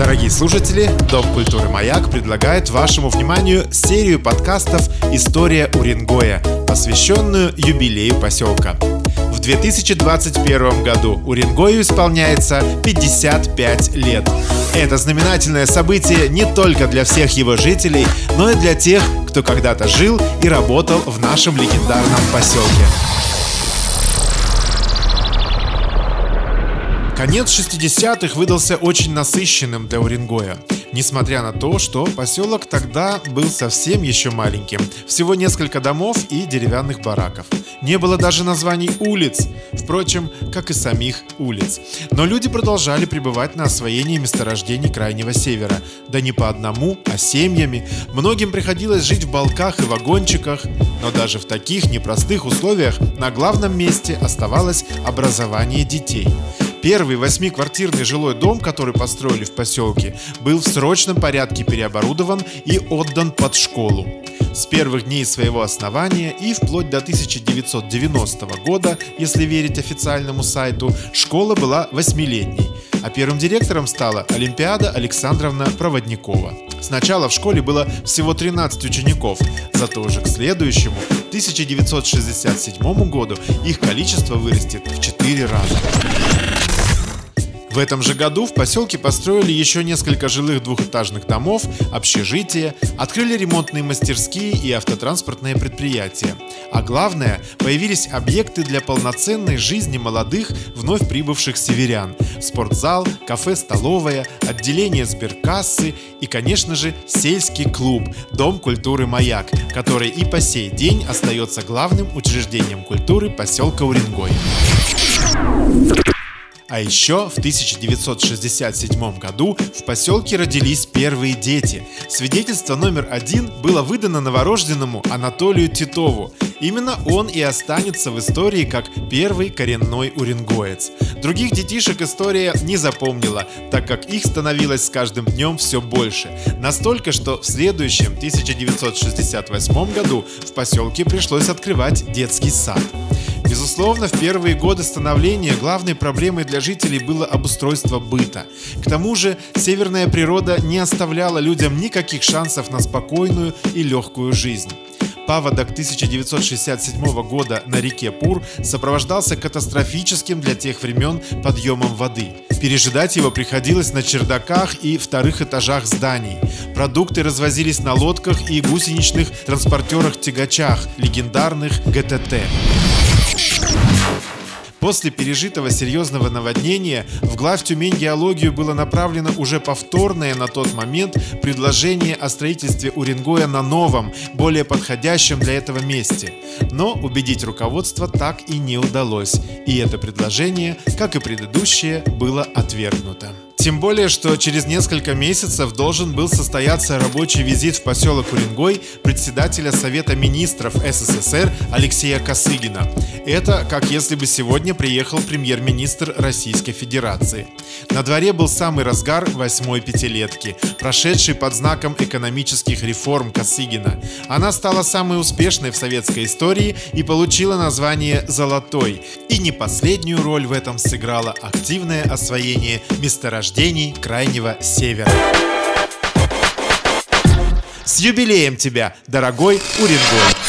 Дорогие слушатели, Дом культуры «Маяк» предлагает вашему вниманию серию подкастов «История Уренгоя», посвященную юбилею поселка. В 2021 году Уренгою исполняется 55 лет. Это знаменательное событие не только для всех его жителей, но и для тех, кто когда-то жил и работал в нашем легендарном поселке. Конец 60-х выдался очень насыщенным для Уренгоя. Несмотря на то, что поселок тогда был совсем еще маленьким. Всего несколько домов и деревянных бараков. Не было даже названий улиц, впрочем, как и самих улиц. Но люди продолжали пребывать на освоении месторождений Крайнего Севера. Да не по одному, а семьями. Многим приходилось жить в балках и вагончиках. Но даже в таких непростых условиях на главном месте оставалось образование детей. Первый восьмиквартирный жилой дом, который построили в поселке, был в срочном порядке переоборудован и отдан под школу. С первых дней своего основания и вплоть до 1990 года, если верить официальному сайту, школа была восьмилетней, а первым директором стала Олимпиада Александровна Проводникова. Сначала в школе было всего 13 учеников, зато уже к следующему, 1967 году, их количество вырастет в 4 раза. В этом же году в поселке построили еще несколько жилых двухэтажных домов, общежития, открыли ремонтные мастерские и автотранспортные предприятия. А главное, появились объекты для полноценной жизни молодых, вновь прибывших северян. Спортзал, кафе-столовая, отделение сберкассы и, конечно же, сельский клуб «Дом культуры «Маяк», который и по сей день остается главным учреждением культуры поселка Уренгой. А еще в 1967 году в поселке родились первые дети. Свидетельство номер один было выдано новорожденному Анатолию Титову. Именно он и останется в истории как первый коренной уренгоец. Других детишек история не запомнила, так как их становилось с каждым днем все больше. Настолько, что в следующем 1968 году в поселке пришлось открывать детский сад. Безусловно, в первые годы становления главной проблемой для жителей было обустройство быта. К тому же, северная природа не оставляла людям никаких шансов на спокойную и легкую жизнь. Паводок 1967 года на реке Пур сопровождался катастрофическим для тех времен подъемом воды. Пережидать его приходилось на чердаках и вторых этажах зданий. Продукты развозились на лодках и гусеничных транспортерах-тягачах, легендарных ГТТ. После пережитого серьезного наводнения в глав Тюмень геологию было направлено уже повторное на тот момент предложение о строительстве Уренгоя на новом, более подходящем для этого месте. Но убедить руководство так и не удалось, и это предложение, как и предыдущее, было отвергнуто. Тем более, что через несколько месяцев должен был состояться рабочий визит в поселок Уренгой председателя Совета министров СССР Алексея Косыгина. Это как если бы сегодня приехал премьер-министр Российской Федерации. На дворе был самый разгар восьмой пятилетки, прошедший под знаком экономических реформ Косыгина. Она стала самой успешной в советской истории и получила название «Золотой». И не последнюю роль в этом сыграло активное освоение месторождений рождений Крайнего Севера. С юбилеем тебя, дорогой Уренгой!